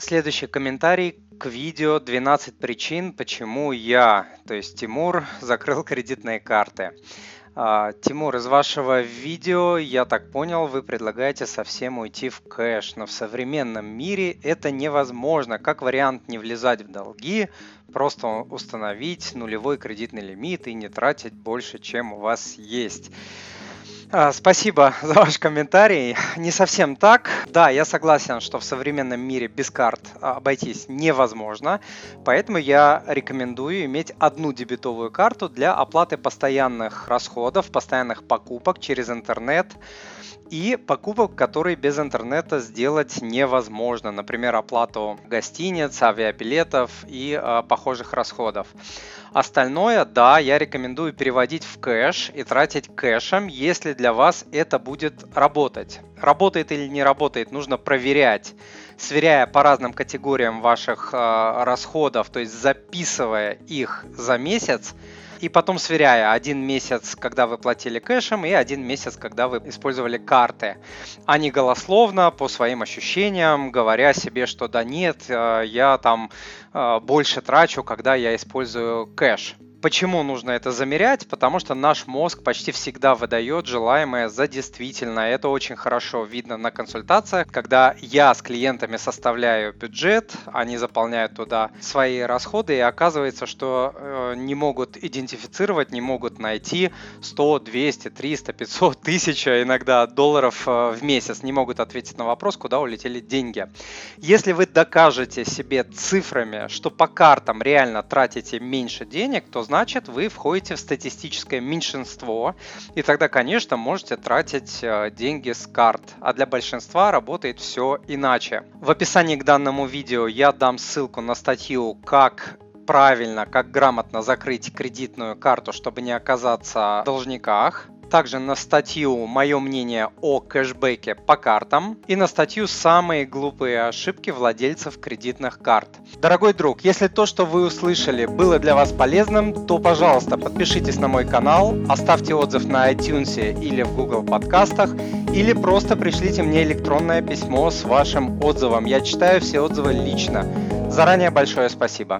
Следующий комментарий к видео 12 причин, почему я, то есть Тимур, закрыл кредитные карты. А, Тимур, из вашего видео, я так понял, вы предлагаете совсем уйти в кэш, но в современном мире это невозможно. Как вариант не влезать в долги, просто установить нулевой кредитный лимит и не тратить больше, чем у вас есть. А, спасибо за ваш комментарий. Не совсем так. Да, я согласен, что в современном мире без карт обойтись невозможно, поэтому я рекомендую иметь одну дебетовую карту для оплаты постоянных расходов, постоянных покупок через интернет и покупок, которые без интернета сделать невозможно. Например, оплату гостиниц, авиабилетов и э, похожих расходов. Остальное, да, я рекомендую переводить в кэш и тратить кэшем, если для вас это будет работать. Работает или не работает, нужно проверять, сверяя по разным категориям ваших э, расходов, то есть записывая их за месяц, и потом сверяя один месяц, когда вы платили кэшем, и один месяц, когда вы использовали карты. А не голословно, по своим ощущениям, говоря себе, что да нет, э, я там э, больше трачу, когда я использую кэш. Почему нужно это замерять? Потому что наш мозг почти всегда выдает желаемое за действительно. Это очень хорошо видно на консультациях, когда я с клиентами составляю бюджет, они заполняют туда свои расходы, и оказывается, что э, не могут идентифицировать, не могут найти 100, 200, 300, 500, тысяч иногда долларов э, в месяц, не могут ответить на вопрос, куда улетели деньги. Если вы докажете себе цифрами, что по картам реально тратите меньше денег, то значит вы входите в статистическое меньшинство, и тогда, конечно, можете тратить э, деньги с карт. А для большинства работает все иначе. В описании к данному видео я дам ссылку на статью «Как правильно, как грамотно закрыть кредитную карту, чтобы не оказаться в должниках также на статью «Мое мнение о кэшбэке по картам» и на статью «Самые глупые ошибки владельцев кредитных карт». Дорогой друг, если то, что вы услышали, было для вас полезным, то, пожалуйста, подпишитесь на мой канал, оставьте отзыв на iTunes или в Google подкастах, или просто пришлите мне электронное письмо с вашим отзывом. Я читаю все отзывы лично. Заранее большое спасибо.